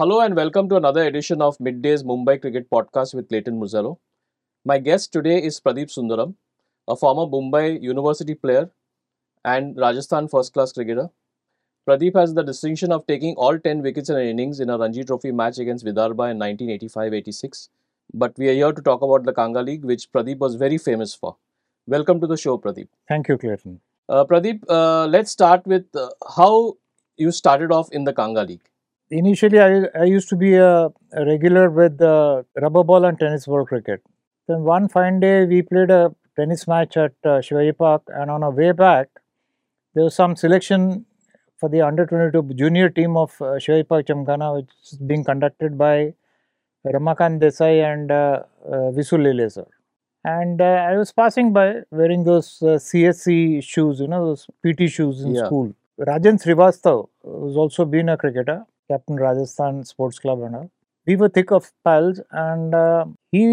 Hello and welcome to another edition of Midday's Mumbai Cricket Podcast with Clayton Murzello. My guest today is Pradeep Sunderam, a former Mumbai University player and Rajasthan first class cricketer. Pradeep has the distinction of taking all 10 wickets in an innings in a Ranji Trophy match against Vidarbha in 1985-86. But we are here to talk about the Kanga League, which Pradeep was very famous for. Welcome to the show, Pradeep. Thank you, Clayton. Uh, Pradeep, uh, let's start with uh, how you started off in the Kanga League. Initially, I, I used to be a, a regular with uh, rubber ball and tennis ball cricket. Then one fine day, we played a tennis match at uh, Shivaji Park, and on our way back, there was some selection for the under 22 junior team of uh, Shivaji Park Gymkhana, which is being conducted by Ramakant Desai and uh, uh, Visul Lele sir. And uh, I was passing by wearing those uh, CSC shoes, you know, those PT shoes in Yeah. school. Rajan Srivastav who's also been a cricketer, captain Rajasthan Sports Club and all. We were thick of pals, and uh, he,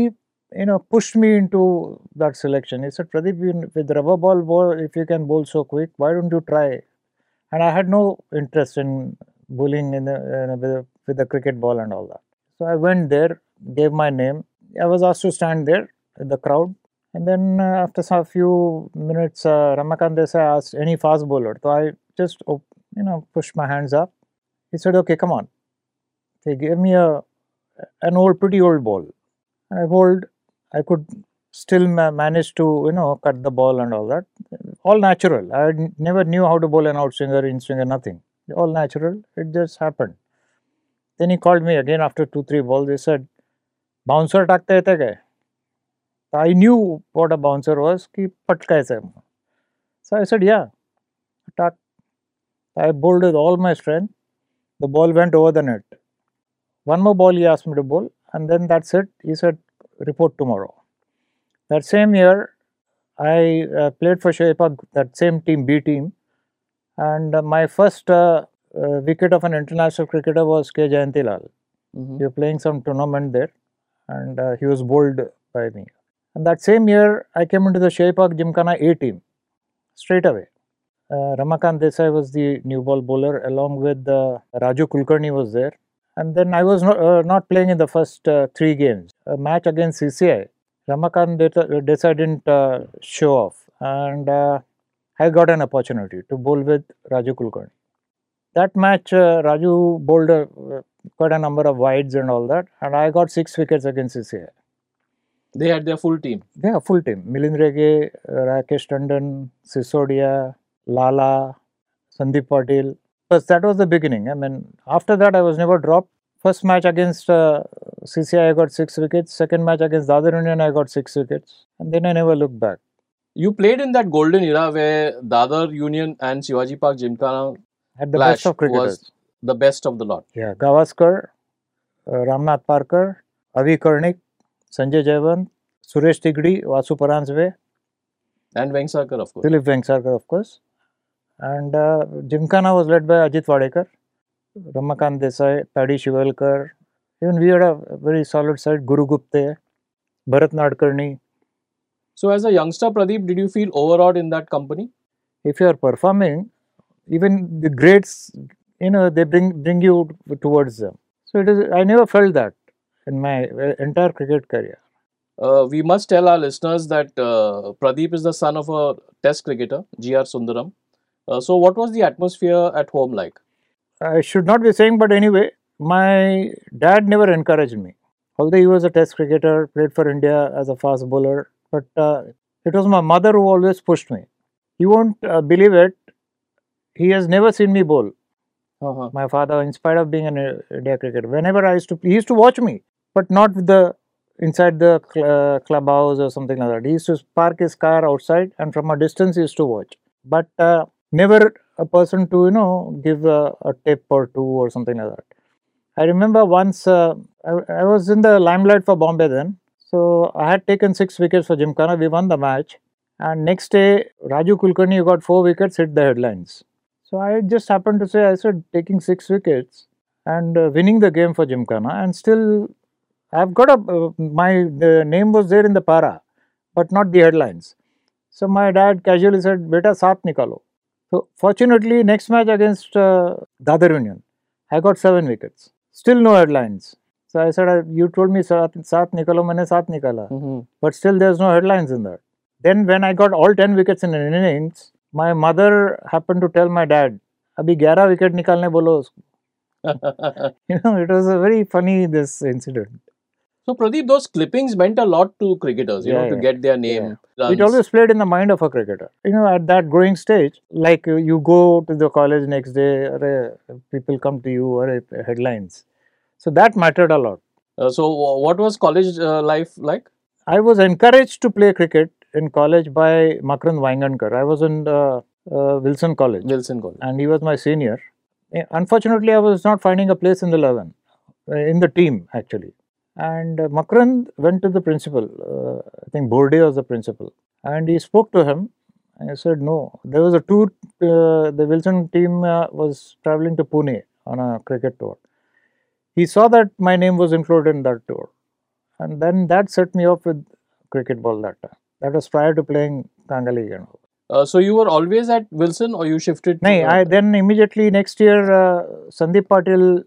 you know, pushed me into that selection. He said, "Pradeep, with rubber ball, ball, if you can bowl so quick, why don't you try?" And I had no interest in bowling in the, in a- with, a, with a cricket ball and all that. So I went there, gave my name. I was asked to stand there in the crowd. And then uh, after a few minutes, uh, Ramakant Desai asked any fast bowler. So I just, you know, pushed my hands up. He said, okay, come on. They gave me a an old, pretty old ball. I hold. I could still ma manage to, you know, cut the ball and all that. All natural. I never knew how to bowl an outswinger, inswinger, nothing. All natural. It just happened. Then he called me again after two, three balls. He said, "Bouncer takte hai kya?" I knew what a bouncer was. Ki patka So I said, "Yeah, attack." I bowled with all my strength. The ball went over the net. One more ball he asked me to bowl, and then that's it. He said, "Report tomorrow." That same year, I uh, played for Shoaib that same team, B team, and uh, my first uh, uh, wicket of an international cricketer was K. Jayantilal. Mhm. We were playing some tournament there, and uh, he was bowled by me. And that same year, I came into the Park Gymkhana A team straight away. Uh, Ramakant Desai was the new ball bowler, along with uh, Raju Kulkarni was there. And then I was not, uh, not playing in the first uh, three games. A match against CCI, Ramakant Desai didn't uh, show off, and uh, I got an opportunity to bowl with Raju Kulkarni. That match, uh, Raju bowled uh, quite a number of wides and all that, and I got six wickets against CCI. They had their full team. Yeah, full team. Milind Rege, uh, Rakesh Tandon, Sisodia, Lala, Sandeep Patil. But that was the beginning. I mean, after that, I was never dropped. First match against uh, CCI, I got six wickets. Second match against Dadar Union, I got six wickets. And then I never looked back. You played in that golden era where Dadar Union and Shivaji Park Gymkhana Had the best of cricketers. was the best of the lot. Yeah, Gavaskar, uh, Ramnath Parkar, Avi Karnik, Sanjay Jayawant, Suresh Tigdi, Vasu Paranjve, And Vengsarkar, of course. Dilip Vengsarkar, of course. And uh, Gymkhana was led by Ajit Wadekar, Ramakant Desai, Paddy Shivalkar. Even we had a very solid side, Guru Gupte, Bharat Nadkarni. So, as a youngster, Pradeep, did you feel overawed in that company? If you are performing, even the greats, you know, they bring bring you towards them. So it is. I never felt that in my uh, entire cricket career. Uh, we must tell our listeners that uh, Pradeep is the son of a test cricketer, G.R. Sunderam. Uh, so, what was the atmosphere at home like? I should not be saying, but anyway, my dad never encouraged me. Although he was a test cricketer, played for India as a fast bowler, but uh, it was my mother who always pushed me. You won't uh, believe it. He has never seen me bowl. Uh-huh. My father, in spite of being an uh, India cricketer, whenever I used to, he used to watch me, but not with the inside the cl- uh, clubhouse or something like that. He used to park his car outside, and from a distance he used to watch. But uh, never a person to you know give a, a tip or two or something like that. I remember once uh, I, I, was in the limelight for Bombay then, so I had taken six wickets for Gymkhana. We won the match, and next day Raju Kulkarni got four wickets, hit the headlines. So I just happened to say I said taking six wickets and uh, winning the game for Gymkhana, and still I've got a uh, my name was there in the para, but not the headlines. So my dad casually said, "Beta, saath nikalo." So, fortunately next match against uh, Dadar Union, I got 7 wickets. Still no headlines. So, I said, uh, you told me saath, nikalo, maine saath nikala. Mm-hmm. But still there is no headlines in that. Then when I got all 10 wickets in an innings, my mother happened to tell my dad, abhi 11 wicket nikalne bolo you know, it was a very funny this incident so Pradeep, those clippings meant a lot to cricketers, you know, to yeah. get their name. It always played in the mind of a cricketer. You know, at that growing stage, like uh, you go to the college next day, or people come to you, or headlines. So that mattered a lot. Uh, so what was college uh, life like? I was encouraged to play cricket in college by Makarand Waingankar. I was in uh, uh, Wilson College, Wilson College. and he was my senior. Eh, Unfortunately, I was not finding a place in the 11, uh, in the team actually. And uh, Makarand went to the principal, uh, I think Borde was the principal, and he spoke to him. I said, No, there was a tour, uh, the Wilson team uh, was traveling to Pune on a cricket tour. He saw that my name was included in that tour, and then that set me off with cricket ball that time. That was prior to playing Kanga League and all. Uh, so you were always at Wilson or you shifted? to, No, I then immediately next year, uh, Sandeep Patil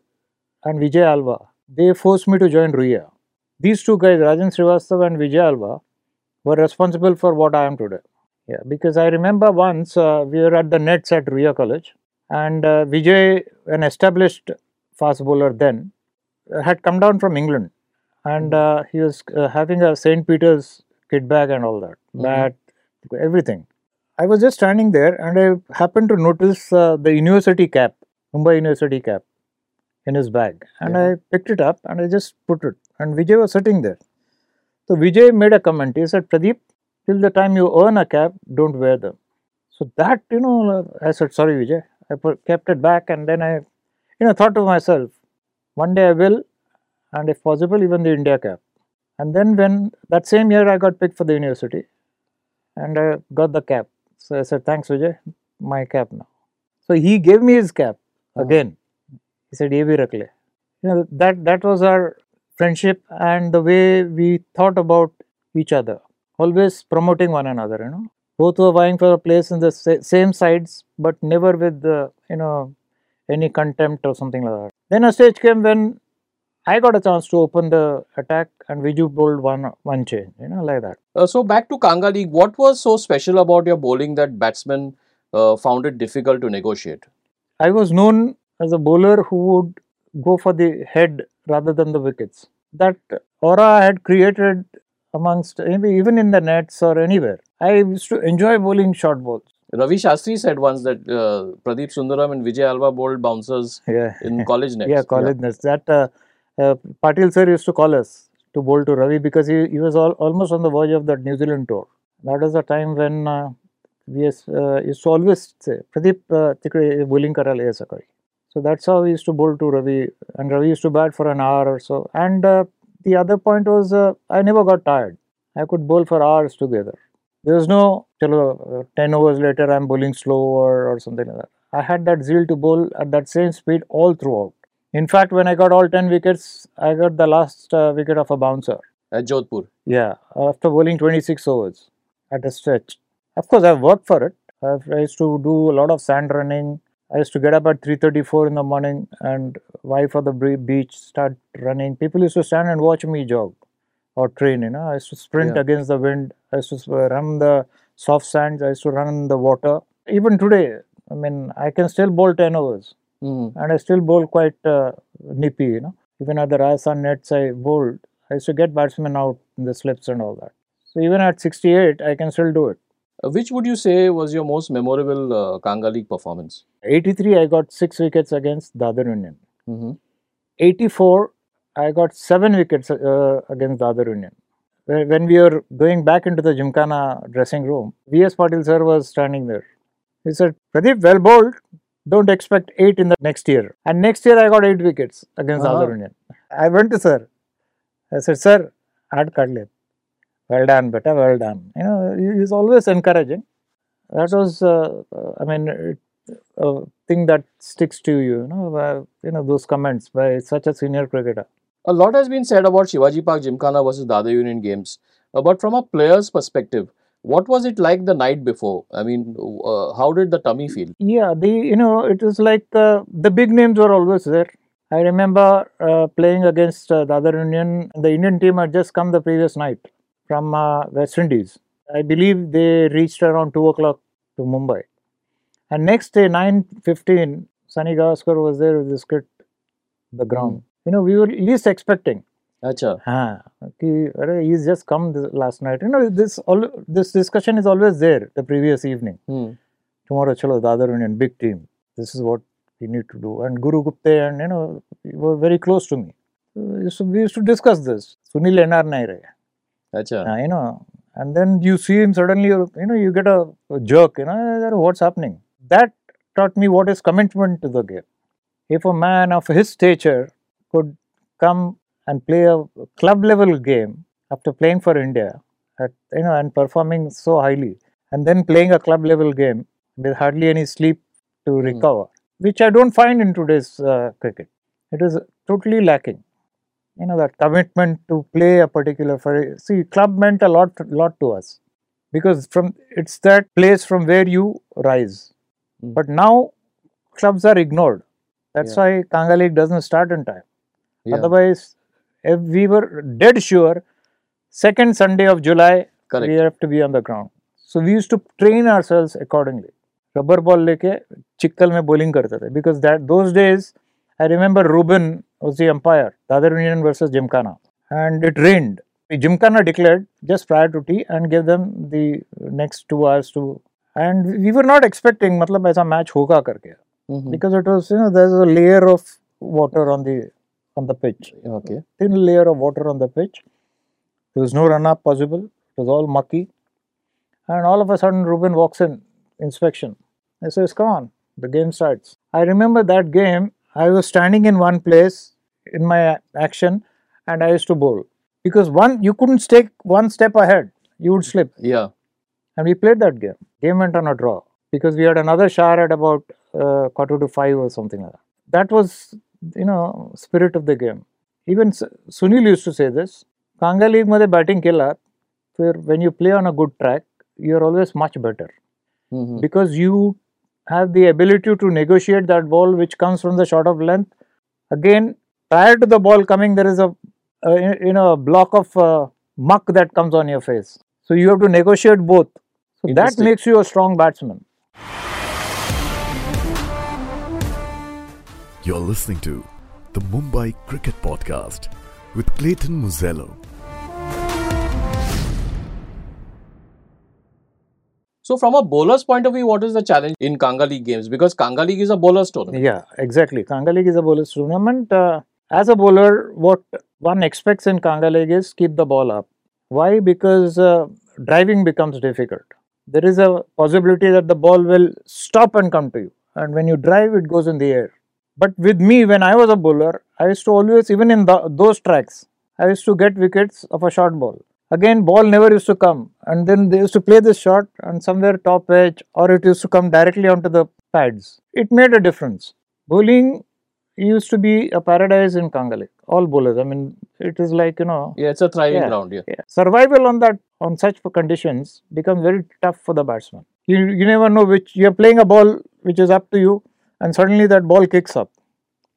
and Vijay Alva, they forced me to join Ruia. These two guys, Rajan Srivastav and Vijay Alva, were responsible for what I am today. Yeah, because I remember once uh, we were at the nets at Ruia College, and uh, Vijay, an established fast bowler then, had come down from England, and uh, he was uh, having a St. Peter's kit bag and all that, Mhm. bat, everything. I was just standing there and I happened to notice uh, the university cap, Mumbai University cap, in his bag. And Yeah. I picked it up and I just put it. And Vijay was sitting there. So Vijay made a comment. He said, Pradeep, till the time you earn a cap, don't wear them. So that, you know, I said, sorry, Vijay. I put, kept it back and then I, you know, thought to myself, one day I will, and if possible, even the India cap. And then when that same year I got picked for the university and I got the cap. So I said, thanks, Vijay, my cap now. So he gave me his cap Uh-huh. again. He said, ye bhi rakh. You know, that, that was our friendship and the way we thought about each other, always promoting one another, you know. Both were vying for a place in the sa- same sides, but never with, uh, you know, any contempt or something like that. Then a stage came when I got a chance to open the attack and Viju bowled one, one change, you know, like that. Uh, so back to Kanga League, what was so special about your bowling that batsmen uh, found it difficult to negotiate? I was known as a bowler who would go for the head rather than the wickets. That aura I had created amongst even in the nets or anywhere. I used to enjoy bowling short balls. Ravi Shastri said once that uh, Pradeep Sunderam and Vijay Alva bowled bouncers Yeah, in college nets. yeah, college nets. That uh, uh, Patil sir used to call us to bowl to Ravi because he, he was all, almost on the verge of that New Zealand tour. That was the time when uh, we used, uh, used to always say, Pradeep, uh, bowling karal hai sakari. So that's how we used to bowl to Ravi, and Ravi used to bat for an hour or so. And uh, the other point was, uh, I never got tired. I could bowl for hours together. There was no, chalo, uh, 10 overs later, I'm bowling slow or, or something like that. I had that zeal to bowl at that same speed all throughout. In fact, when I got all 10 wickets, I got the last uh, wicket of a bouncer. At Jodhpur. Yeah, after bowling 26 overs at a stretch. Of course, I've worked for it. I've, I used to do a lot of sand running. I used to get up at 3:34 in the morning and vie for the beach, start running. People used to stand and watch me jog or train. You know, I used to sprint Yeah. against the wind. I used to run the soft sands. I used to run in the water. Even today, I mean, I can still bowl 10 overs Mhm. and I still bowl quite uh, nippy, you know. Even at the Rajasthan nets I bowled, I used to get batsmen out in the slips and all that. So even at 68, I can still do it. Uh, which would you say was your most memorable uh, Kanga League performance? 83, I got six wickets against Dadar Union. hmm 84, I got seven wickets uh, against Dadar Union. When we were going back into the Gymkhana dressing room, V.S. Patil sir was standing there. He said, Pradeep, well bowled. Don't expect eight in the next year. And next year, I got eight wickets against Uh-huh. Dadar Union. I went to sir. I said, Sir, add Kadle. Well done, better, well done. You know, he's always encouraging. That was, uh, uh, I mean, it, a thing that sticks to you, you know, uh, you know, those comments by such a senior cricketer. A lot has been said about Shivaji Park Gymkhana versus Dadar Union games. Uh, but from a player's perspective, what was it like the night before? I mean, uh, how did the tummy feel? Yeah, the you know it was like uh, the big names were always there, I remember uh, playing against uh, the other Indian. The Indian team had just come the previous night from uh, West Indies. I believe they reached around 2 o'clock to Mumbai. And next day, 9.15, Sunny Gavaskar was there with his kit, the ground. Mm. You know, we were least expecting. Acha. Haan, he, he's just come this, last night. You know, this all this discussion is always there the previous evening. Mm. Tomorrow, chalo, Dadar Union, big team. This is what we need to do. And Guru Gupte and, you know, were very close to me. Uh, so we used to discuss this. Sunil N.R. Nair. Acha. Uh, you know, and then you see him suddenly. You you know, you get a, a jerk. You know, what's happening? That taught me what is commitment to the game. If a man of his stature could come and play a club level game after playing for India, at, you know, and performing so highly, and then playing a club level game with hardly any sleep to Hmm. recover, which I don't find in today's uh, cricket. It is totally lacking you know that commitment to play a particular see club meant a lot lot to us because from it's that place from where you rise mm. but now clubs are ignored that's yeah. why Kanga League doesn't start in time yeah. otherwise we were dead sure second Sunday of July Correct. we have to be on the ground so we used to train ourselves accordingly rubber ball leke chikkal mein bowling karte the because that those days I remember Ruben was the umpire, the Dadar Union versus Gymkhana, and it rained. Gymkhana declared just prior to tea and gave them the next two hours to. And we were not expecting, matlab aisa match hoga karke, mm-hmm. because it was you know there's a layer of water on the on the pitch, okay, thin layer of water on the pitch. There was no run up possible. It was all mucky, and all of a sudden Ruben walks in inspection. He says, "Come on, the game starts." I remember that game I was standing in one place in my action and I used to bowl because one you couldn't take one step ahead, you would slip. Yeah. And we played that game. Game went on a draw because we had another shower at about uh, quarter to five or something like that. That was you know spirit of the game. Even Sunil used to say this. Kanga League made batting where When you play on a good track, you are always much better mm-hmm. because you have the ability to negotiate that ball which comes from the short of length. Again, prior to the ball coming, there is a, a you know a block of uh, muck that comes on your face. So you have to negotiate both. So that makes you a strong batsman. You're listening to the Mumbai Cricket Podcast with Clayton Murzello. So, from a bowler's point of view, what is the challenge in Kanga League games? Because Kanga League is a bowler's tournament. Yeah, exactly. Kanga League is a bowler's tournament. Uh, as a bowler, what one expects in Kanga League is keep the ball up. Why? Because uh, driving becomes difficult. There is a possibility that the ball will stop and come to you, and when you drive, it goes in the air. But with me, when I was a bowler, I used to always, even in the, those tracks, I used to get wickets of a short ball. Again, ball never used to come, and then they used to play this shot, and somewhere top edge, or it used to come directly onto the pads. It made a difference. Bowling used to be a paradise in Kanga League. All bowlers. I mean, it is like you know, Yeah, it's a thriving Yeah. ground. Yeah. yeah. survival on that on such conditions becomes very tough for the batsman. You you never know which you are playing a ball which is up to you, and suddenly that ball kicks up,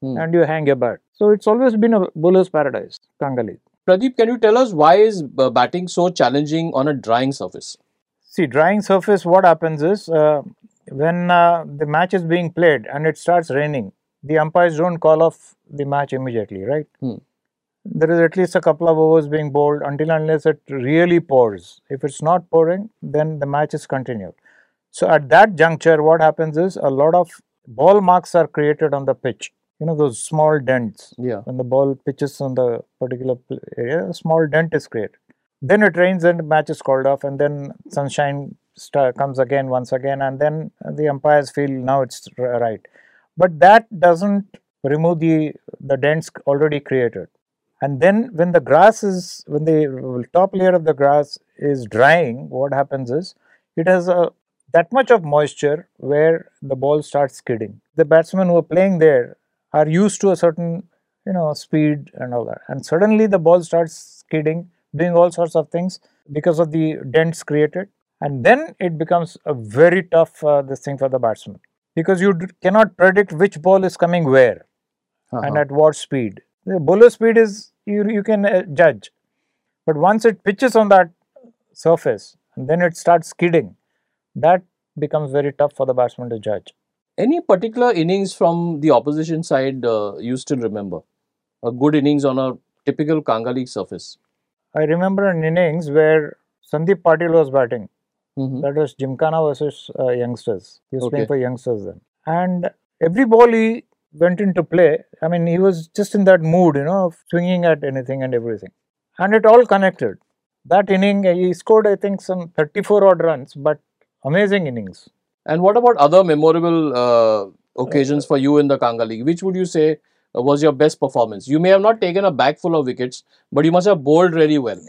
Hmm. and you hang your bat. So it's always been a bowler's paradise, Kanga League. Pradeep, can you tell us why is uh, batting so challenging on a drying surface? See, drying surface, what happens is uh, when uh, the match is being played and it starts raining, the umpires don't call off the match immediately, right? Hmm. There is at least a couple of overs being bowled until unless it really pours. If it's not pouring, then the match is continued. So at that juncture, what happens is a lot of ball marks are created on the pitch. You know those small dents Yeah. when the ball pitches on the particular area, a small dent is created. Then it rains and the match is called off, and then sunshine comes again once again, and then the umpires feel now it's right. But that doesn't remove the the dents already created. And then when the grass is when the top layer of the grass is drying, what happens is it has a that much of moisture where the ball starts skidding. The batsmen who are playing there are used to a certain you know speed and all that and suddenly the ball starts skidding doing all sorts of things because of the dents created and then it becomes a very tough uh, this thing for the batsman because you cannot predict which ball is coming where and Uh-huh. at what speed. The bowler speed is you you can uh, judge, but once it pitches on that surface and then it starts skidding, that becomes very tough for the batsman to judge. Any particular innings from the opposition side uh, you still remember? A good innings on a typical Kanga League surface. I remember an innings where Sandeep Patil was batting. Mhm. That was Gymkhana versus uh, youngsters. He was playing for youngsters then. And every ball he went into play, I mean, he was just in that mood, you know, of swinging at anything and everything. And it all connected. That inning, he scored, I think, some 34 odd runs, but amazing innings. And what about other memorable uh, occasions for you in the Kanga League? Which would you say uh, was your best performance? You may have not taken a bag full of wickets, but you must have bowled really well.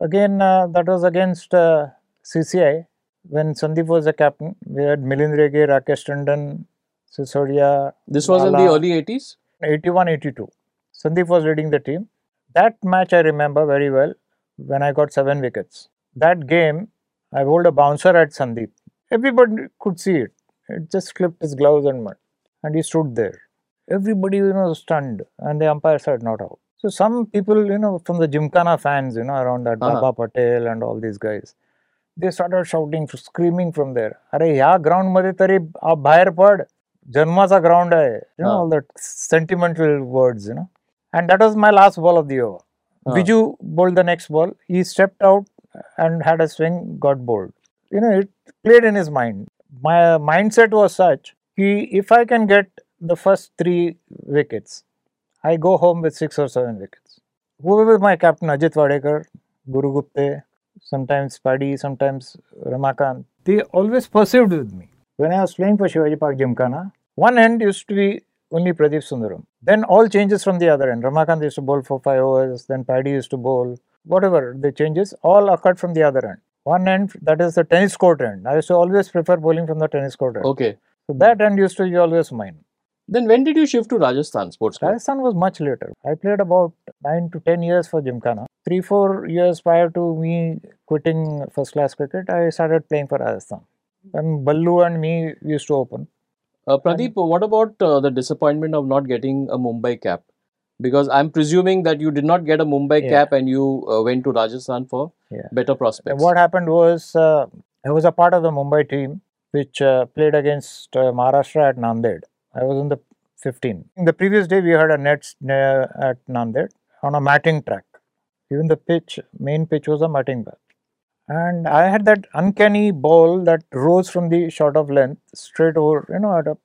Again, uh, that was against uh, CCI when Sandeep was the captain. We had Milind Rege, Rakesh Tandon, Sisodia, This was in the early 80s. 81 82. Sandeep was leading the team. That match I remember very well when I got seven wickets. That game, I bowled a bouncer at Sandeep. Everybody could see it. It just clipped his gloves and mud. And he stood there. Everybody, you know, stunned. And the umpire said not out. So some people, you know, from the Gymkhana fans, you know, around that Uh-huh. Baba Patel and all these guys, they started shouting, screaming from there. अरे ह्या ground मध्ये तरी आप बाहेर per जन्माचा ground आहे you know हा. all that sentimental words you know and that was my last ball of the over हा. Viju bowled the next ball he stepped out and had a swing got bowled you know it played in his mind my mindset was such he, if I can get the first three wickets I go home with six or seven wickets whoever was my captain Ajit Wadekar Guru Gupte sometimes Paddy sometimes Ramakant they always perceived with me when I was playing for Shivaji Park Gymkhana, one end used to be only Pradeep Sunderam. Then all changes from the other end. Ramakant used to bowl for five overs, then Paddy used to bowl. Whatever the changes, all occurred from the other end. One end, that is the tennis court end. I used to always prefer bowling from the tennis court end. Okay. So that end used to be always mine. Then when did you shift to Rajasthan Sports Club? Rajasthan was much later. I played about nine to ten years for Gymkhana. Three, four years prior to me quitting first class cricket, I started playing for Rajasthan. And Ballu and me used to open. Uh, Pradeep, what about uh, the disappointment of not getting a Mumbai cap? Because I'm presuming that you did not get a Mumbai Yeah. cap and you uh, went to Rajasthan for Yeah. better prospects. What happened was uh, I was a part of the Mumbai team which uh, played against uh, Maharashtra at Nanded. I was in the 15. In The previous day we had a nets uh, at Nanded on a matting track. Even the pitch, main pitch was a matting patch. And I had that uncanny ball that rose from the short of length straight over, you know, at a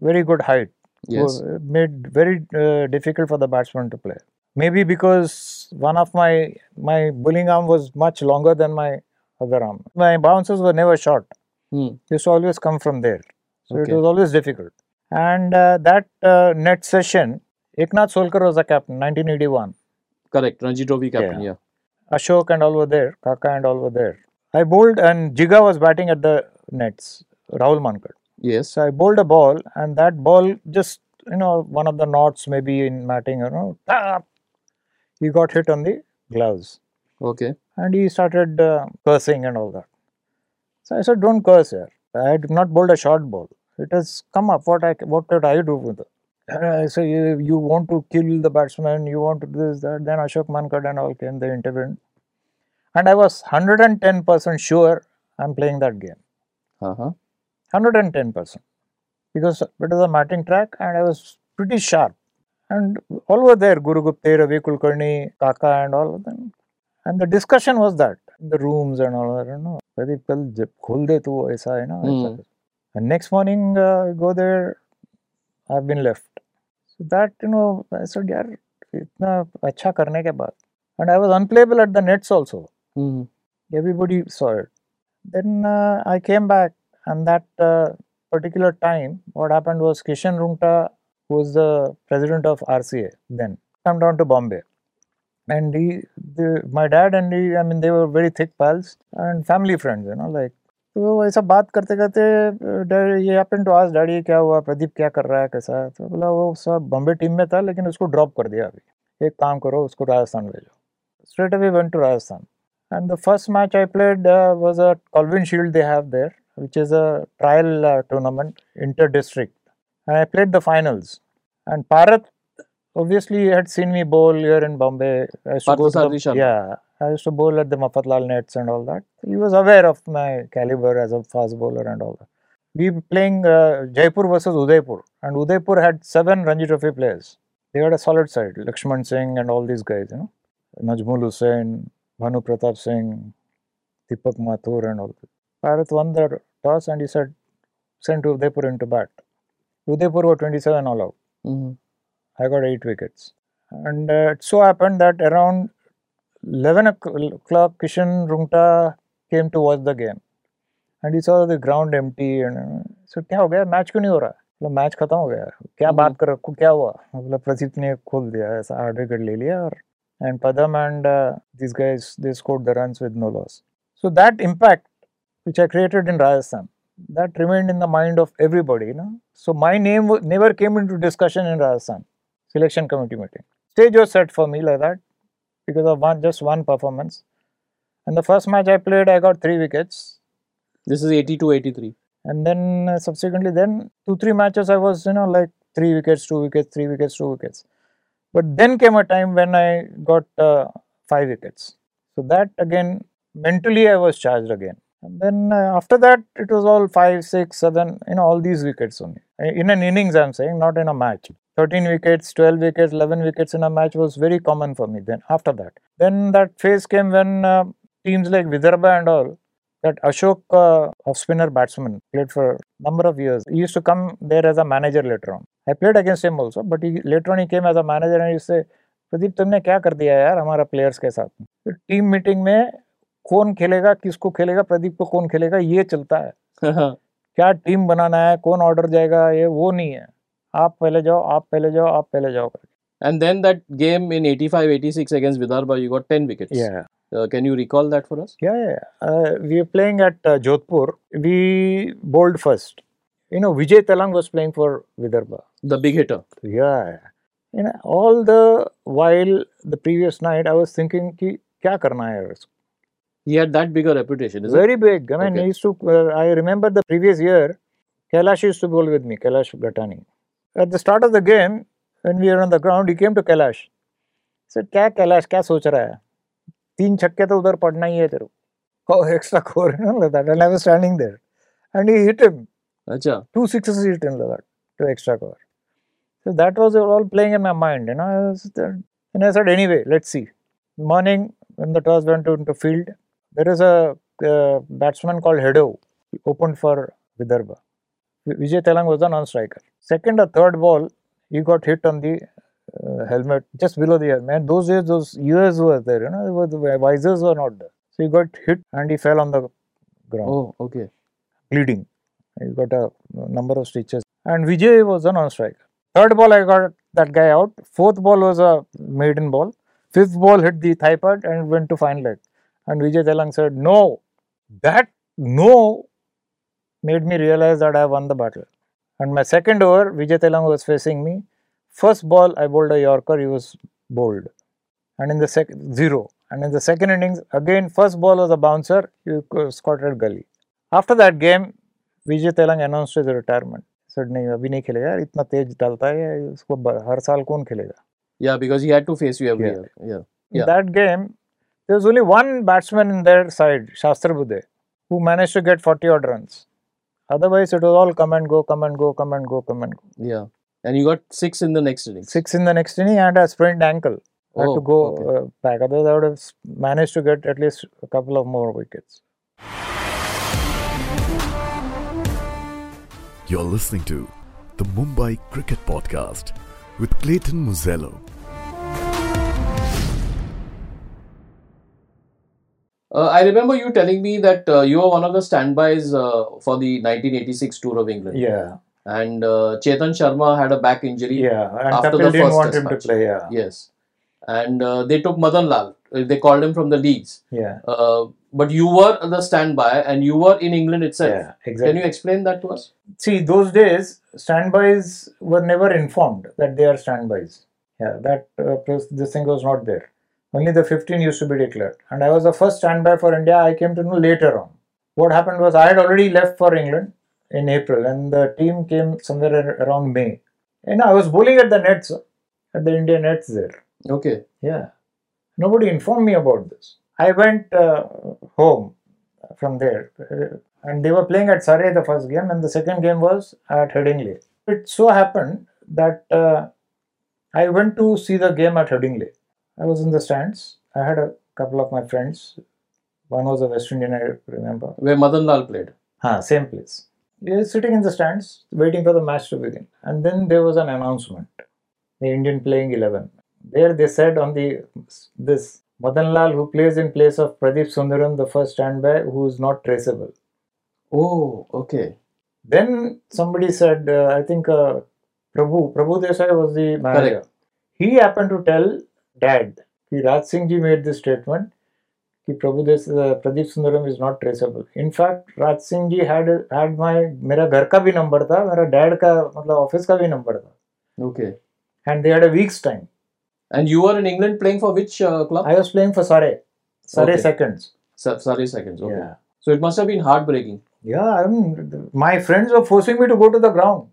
very good height. Yes. Made very uh, difficult for the batsman to play. Maybe because one of my my bowling arm was much longer than my other arm. My bounces were never short. Hmm. To always come from there. So Okay. it was always difficult. And uh, that uh, net session, Eknath Solkar was the captain, 1981. Correct. Ranji Trophy captain. Yeah. Yeah. Ashok and all were there, Kaka and all were there. I bowled and Jiga was batting at the nets, Rahul Mankad. Yes. I bowled a ball, and that ball just, you know, one of the knots maybe in matting, you know, tap, he got hit on the gloves. Okay. And he started uh, cursing and all that. So I said, don't curse here. I had not bowled a short ball. It has come up. What I what could I do with it? I said, you, you want to kill the batsman, you want to do this, that. Then Ashok Mankad and all came, they intervened. And I was 110% sure I'm playing that game. Uh-huh. 110% because it was a matting track and I was pretty sharp. And all were there Guru Gupte, Ravi Kulkarni, Kaka, and all of them. And the discussion was that in the rooms and all that. You know, Pradeep, kal jab khol de tu aisa hai na. aisa Hmm. And next morning, uh, I go there, I've been left. So that, you know, I said, yaar, itna acha karne ke baad. And I was unplayable at the nets also hmm everybody saw it. Then uh, I came back, and that uh, particular time, what happened was Kishan Rungta, who was the president of RCA then, come down to Bombay. And he, the, my dad and he, I mean, they were very thick pals and family friends, you know, like. तो ऐसा बात करते करते ये happen to आज daddy क्या हुआ प्रदीप क्या कर रहा है कैसा है तो बोला वो सब बॉम्बे टीम में था लेकिन उसको ड्रॉप कर दिया अभी एक काम करो उसको राजस्थान भेजो away went to Rajasthan. And the first match I played uh, was a Colvin Shield they have there, which is a trial uh, tournament, inter district. And I played the finals. And Parath obviously he had seen me bowl here in Bombay. I used to go to the, yeah, I used to bowl at the Mafatlal nets and all that. He was aware of my caliber as a fast bowler and all that. We were playing uh, Jaipur versus Udaipur, and Udaipur had seven Ranji Trophy players. They had a solid side, Lakshman Singh and all these guys, you know, Najmul Hussain, Bhanu Pratap Singh, Deepak Mathur and all. that. Bharat won the toss and he said, send Udaipur into bat. Udaipur were 27 all out. Mhm. I got eight wickets. And uh, it so happened that around 11 o'clock, Kishan Rungta came to watch the game. And he saw the ground empty. And uh, so, क्या हो गया match क्यों नहीं हो रहा मतलब match खत्म हो गया क्या हम्म। बात कर रखो क्या हुआ मतलब प्रदीप ने खोल दिया ऐसा हार्ड विकेट ले लिया और and Padam and uh, these guys they scored the runs with no loss. So that impact which I created in Rajasthan that remained in the mind of everybody. You know? So my name never came into discussion in Rajasthan selection committee meeting. Stage was set for me like that because of one just one performance. And the first match I played, I got three wickets. This is 82 83. And then uh, subsequently, then two three matches I was you know like three wickets, two wickets, three wickets, two wickets. But then came a time when I got uh, five wickets. So that again mentally I was charged again. And then uh, after that it was all five, six, seven, you know all these wickets only Uh, in an innings. I'm saying not in a match. 13 wickets, 12 wickets, 11 wickets in a match was very common for me. Then after that, then that phase came when uh, teams like Vidarbha and all that Ashok, uh, off spinner batsman, played for number of years. He used to come there as a manager later on. I played against him also, but he, later on he came as a manager and he used to say, Pradeep तुमने क्या कर दिया यार हमारा players के साथ तो team meeting में कौन खेलेगा किसको खेलेगा प्रदीप को कौन खेलेगा ये चलता है। क्या टीम बनाना है कौन ऑर्डर जाएगा ये वो नहीं है। आप पहले जाओ आप पहले जाओ आप पहले जाओ and then that game in 85 86 against Vidarbha you got 10 wickets yeah can you recall that for us yeah yeah we are playing at Jodhpur we bowled first you know Vijay Telang was playing for Vidarbha the big hitter yeah you know all the while the previous night I was thinking कि क्या करना है इसको He had that bigger reputation, is it? Very big. I mean, Okay. he used to. Uh, I remember the previous year, Kailash used to bowl with me. Kailash Gatani. At the start of the game, when we were on the ground, he came to Kailash. He said, क्या कैलाश क्या सोच रहा है तीन छक्के तो उधर पड़ना ही है तेरे को extra core you know, like that and I was standing there and he hit him Acha. two sixes he hit him like that to extra cover so that was all playing in my mind you know I was there. and I said anyway let's see morning when the toss went into field there is a uh, batsman called Hedo he opened for Vidarbha Vijay Telang was the non-striker second or third ball he got hit on the uh, helmet just below the helmet. Man, those days, those ears were there, you know, the visors were not there. So he got hit and he fell on the ground, Oh, okay. bleeding. He got a number of stitches. And Vijay was a non-striker. Third ball, I got that guy out. Fourth ball was a maiden ball. Fifth ball hit the thigh pad and went to fine leg. And Vijay Telang said, "No, that no made me realize that I won the battle." And my second over, Vijay Telang was facing me. First ball, I bowled a Yorker, he was bowled. And in the second, zero. And in the second innings, again, first ball was a bouncer, he co- squatted gully. After that game, Vijay Telang announced his retirement. He said, नहीं अभी नहीं खेलेगा यार इतना तेज डालता है इसको ब- हर साल कौन खेलेगा Yeah, because he had to face you every Yeah. year. Yeah. In Yeah. that game, There was only one batsman in their side, Shastra Bude, who managed to get 40 odd runs. Otherwise, it was all come and go, come and go, come and go, come and go. Yeah. And you got six in the next innings. Six in the next inning and a sprained ankle. I had Oh, to go okay. uh, back. Otherwise, I would have managed to get at least a couple of more wickets. You're listening to the Mumbai Cricket Podcast with Clayton Murzello. Uh, I remember you telling me that uh, you were one of the standbys uh, for the 1986 tour of England. Yeah, And uh, Chetan Sharma had a back injury. yeah. And After Kapil the didn't first want him to match. play. Yeah, Yes. And uh, they took Madan Lal. Uh, They called him from the leagues. yeah, Uh, but you were the standby and you were in England itself. yeah. exactly. Can you explain that to us? See, those days, standbys were never informed that they are standbys. Yeah, that uh, this thing was not there. Only the 15 used to be declared. And I was the first standby for India. I came to know later on. What happened was I had already left for England in April, and the team came somewhere around May. And I was bowling at the nets. at the Indian nets there. Okay. Yeah. Nobody informed me about this. I went uh, home from there uh, and they were playing at Surrey the first game and the second game was at Headingley. It so happened that uh, I went to see the game at Headingley. I was in the stands. I had a couple of my friends. One was a West Indian, I remember. Where Madan Lal played. Ah, same place. We were sitting in the stands waiting for the match to begin. And then there was an announcement. The Indian playing 11. There they said on the this Madan Lal who plays in place of Pradeep Sunderam, the first standby, who is not traceable. Oh, okay. Then somebody said, uh, I think uh, Prabhu, Prabhu Desai was the manager. Correct. He happened to tell dad. Ki Raj Singh ji made this statement ki Prabhudes, uh, Pradeep Sunderam is not traceable. In fact, Raj Singh ji had had my मेरा घर number भी number था मेरा number. Okay. And they had a week's time. And you were in England playing for which uh, club? I was playing for Surrey. Surrey okay. Seconds. Surrey Seconds, okay. Yeah. So it must have been heartbreaking. Yeah, I mean, my friends were forcing me to go to the ground.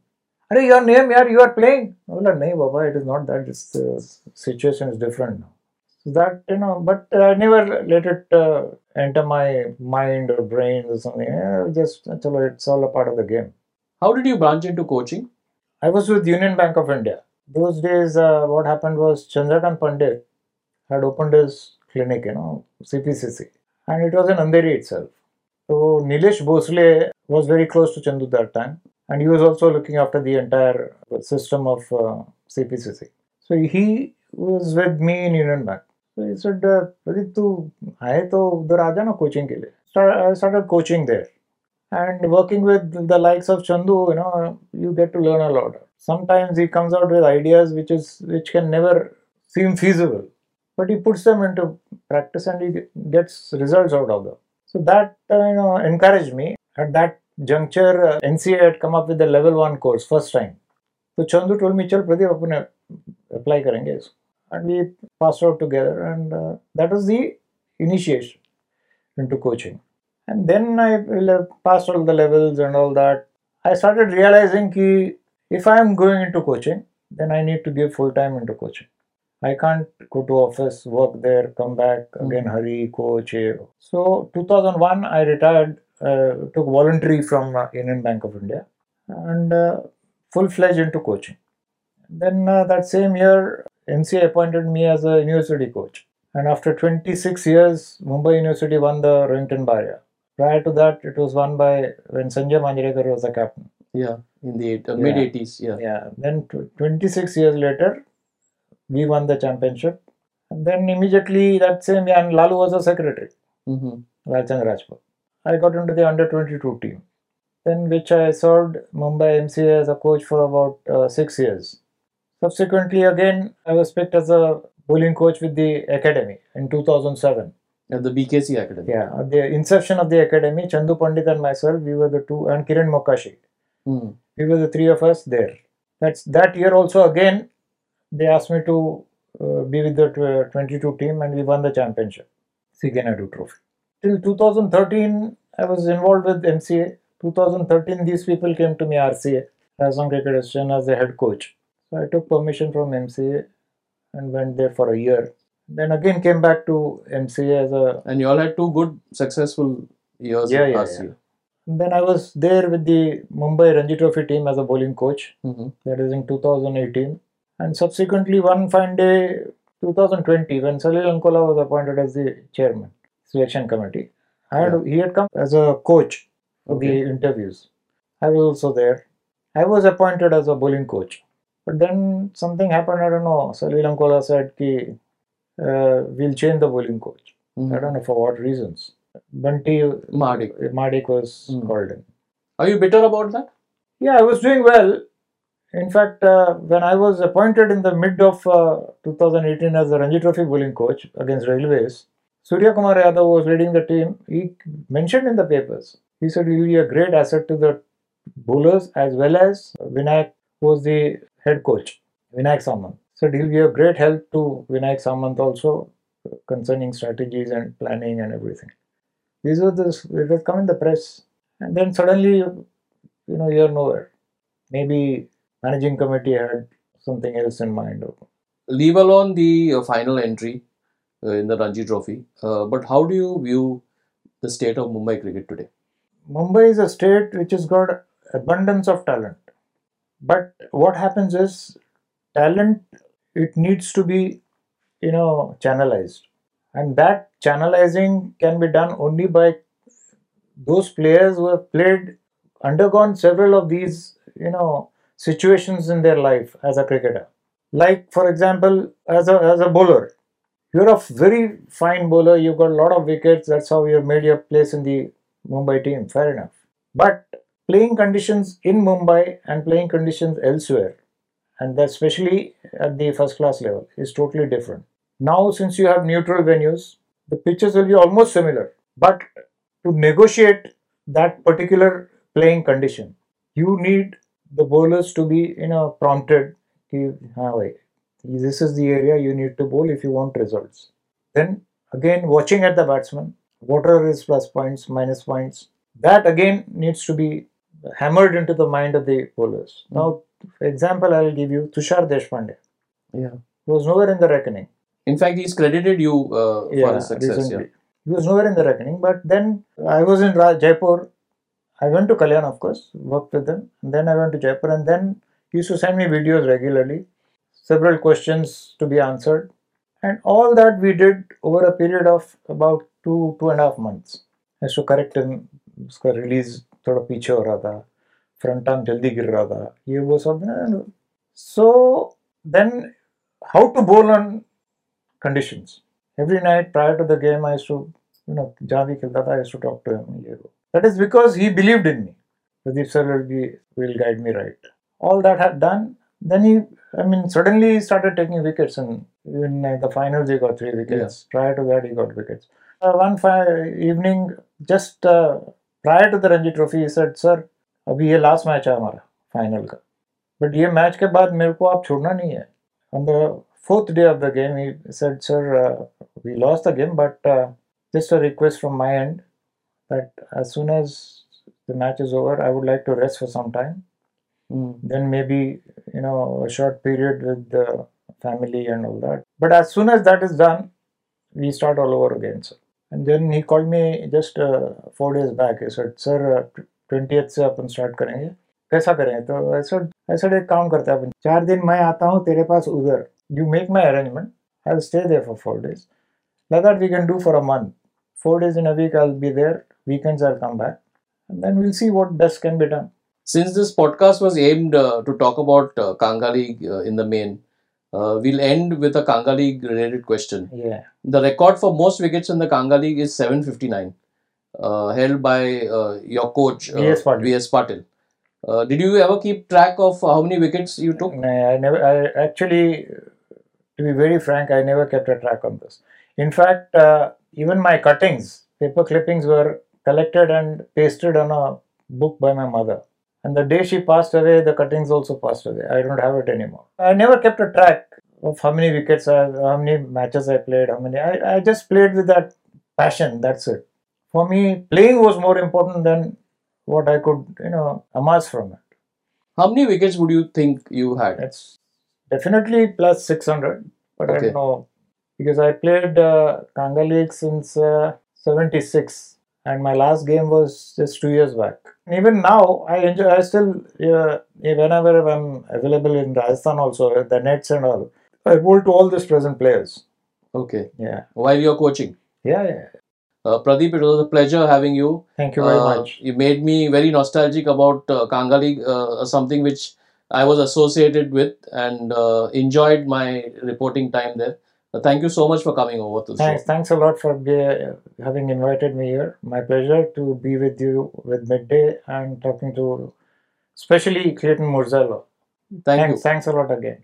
Your name, yaar, you are playing. I was like, no, Baba, it is not that. This uh, situation is different now. So that, you know, but I never let it uh, enter my mind or brain or something. Just, chalo, it's all a part of the game. How did you branch into coaching? I was with Union Bank of India. Those days, uh, what happened was Chandrakant Pandit had opened his clinic, you know, CPCC, and it was in Andheri itself. So Nilesh Bhosle was very close to Chandu that time, and he was also looking after the entire system of uh, CPCC. So he was with me in Union Bank. So he said, uh, Pradeep, tu hai to udhar aaja na coaching ke liye. I started coaching there. And working with the likes of Chandu, you know, you get to learn a lot. Sometimes he comes out with ideas which is which can never seem feasible, but he puts them into practice and he gets results out of them. So that uh, you know encouraged me. At that juncture, uh, NCA had come up with the level one course first time. So Chandu told me, Chal Pradeep, apne apply karenge. And we passed out together, and uh, that was the initiation into coaching. And then I uh, passed all the levels and all that. I started realizing that if I am going into coaching, then I need to give full time into coaching. I can't go to office, work there, come back hmm. again, hurry, coach. Eh. So 2001, I retired took voluntary from uh, Union Bank of India, and uh, full fledged into coaching. Then uh, that same year, MCA appointed me as a university coach. And after 26 years, Mumbai University won the Rohinton Baria. Prior to that, it was won by when Sanjay Manjrekar was the captain. Yeah, in the eight, uh, Yeah. mid 80s. Yeah. Yeah. Then tw 26 years later, we won the championship. And then immediately that same year, and Lalu was a secretary, hmm Lalchand Rajput. I got into the under 22 team. in which I served Mumbai MCA as a coach for about uh, six years. Subsequently, again, I was picked as a bowling coach with the academy in 2007. At the BKC Academy. Yeah, at the inception of the academy, Chandu Pandit and myself, we were the two, and Kiran Mokashi. Mhm. We were the three of us there. That's that year also again. They asked me to uh, be with the tw- 22 team, and we won the championship, Naidu Trophy. Till 2013, I was involved with MCA. 2013, these people came to me RCA, Assam Cricket Association, as the head coach. So I took permission from MCA and went there for a year. Then again came back to MCA as a And you all had two good, successful years Yeah, in yeah, RCA. then I was there with the Mumbai Ranji Trophy team as a bowling coach. Mhm. That is in 2018. And subsequently, one fine day, 2020, when Salil Ankola was appointed as the chairman, selection committee, I had, he had come as a coach for Okay. the interviews. I was also there. I was appointed as a bowling coach. But then something happened, I don't know. Salil Ankola said, ki, uh, we'll change the bowling coach. I Mhm. don't know for what reasons. Bunty Mahadik. Madik was Mm. called in. Are you bitter about that? Yeah, I was doing well. In fact, uh, when I was appointed in the mid of uh, 2018 as the Ranji Trophy bowling coach against Railways, Surya Kumar Yadav was leading the team. He mentioned in the papers, he said he'll be a great asset to the bowlers as well as Vinayak was the head coach, Vinayak Samant. Said he'll be a great help to Vinayak Samant also concerning strategies and planning and everything. These were the, it has come in the press. And then suddenly, you know, you're nowhere. Maybe managing committee had something else in mind. leave alone the uh, final entry in the Ranji Trophy, uh, but how do you view the state of Mumbai cricket today? Mumbai is a state which has got abundance of talent. But what happens is talent it needs to be you know channelized. And that channelizing can be done only by those players who have played undergone several of these you know situations in their life as a cricketer. Like for example, as a as a bowler, you're a very fine bowler, you've got a lot of wickets, that's how you have made your place in the Mumbai team, fair enough. But playing conditions in Mumbai and playing conditions elsewhere, and especially at the first class level, is totally different. Now, since you have neutral venues, the pitches will be almost similar. But to negotiate that particular playing condition, you need the bowlers to be you know prompted. कि, हाँ भाई, this is the area you need to bowl if you want results. Then again, watching at the batsman, what are his plus points, minus points, that again needs to be hammered into the mind of the bowlers. Now, for example, I'll give you Tushar Deshpande. Yeah. He was nowhere in the reckoning. In fact, he's credited you uh, for his success. recently. He was nowhere in the reckoning. But then I was in Ra- Jaipur. I went to Kalyan, of course, worked with them. And then I went to Jaipur, and then he used to send me videos regularly, several questions to be answered. And all that we did over a period of about two, two and a half months. As to correct him, उसका release थोड़ा पीछे हो रहा था front arm जल्दी गिर रहा था ये वो सब सो देन हाउ टू बोल on conditions. Every night prior to the game, I used to, you know, जहाँ भी खेलता था, I used to talk to him. ये वो. That is because he believed in me. Pradeep sir will be will guide me right. All that had done, then he, I mean, suddenly he started taking wickets, and in uh, the finals he got three wickets. Prior to that, he got wickets. Uh, one fi- evening, just uh, prior to the Ranji Trophy, he said, "Sir, अभी ये last match है हमारा final का but ये match के बाद मेरे को आप छोड़ना नहीं है on the fourth day of the game, he said, Sir, uh, we lost the game, but uh, just a request from my end that as soon as the match is over, I would like to rest for some time. Mm. Then maybe, you know, a short period with the family and all that. But as soon as that is done, we start all over again, sir. And then he called me just uh, four days back. He said, Sir, uh, 20th से अपन start करेंगे कैसा करें तो ऐसा ऐसा एक काम करते हैं अपन चार दिन मैं आता हूँ तेरे पास उधर you make my arrangement i'll stay there for four days like that we can do for a month four days in a week i'll be there weekends i'll come back and then we'll see what best can be done Since this podcast was aimed uh, to talk about uh, Kanga League uh, in the main, uh, we'll end with a Kanga League related question. yeah The record for most wickets in the Kanga League is 759, uh, held by uh, your coach V.S. Patil. V.S. Patil. Uh, did you ever keep track of how many wickets you took? No, i never i actually to be very frank i never kept a track on this in fact uh, even my cuttings paper clippings were collected and pasted on a book by my mother and the day she passed away the cuttings also passed away. I don't have it anymore. I never kept a track of how many wickets i how many matches i played how many. I, I just played with that passion that's it. For me playing was more important than what i could you know amass from it. How many wickets would you think you had? It's definitely plus 600, but I don't know. Because I played uh, Kanga League since uh, 76 and my last game was just two years back. And even now, I enjoy, I still, uh, whenever I'm available in Rajasthan also, the nets and all, I bowl to all these present players. Okay. Yeah, While you're coaching. yeah, yeah. Uh, Pradeep, it was a pleasure having you. Thank you very Uh, much. You made me very nostalgic about uh, Kanga League, uh, something which I was associated with and uh, enjoyed my reporting time there. Thank you so much for coming over to the Thanks, show. thanks a lot for be, having invited me here. My pleasure to be with you with Mid-day and talking to, especially Clayton Murzello. Thank you. thanks, thanks a lot again.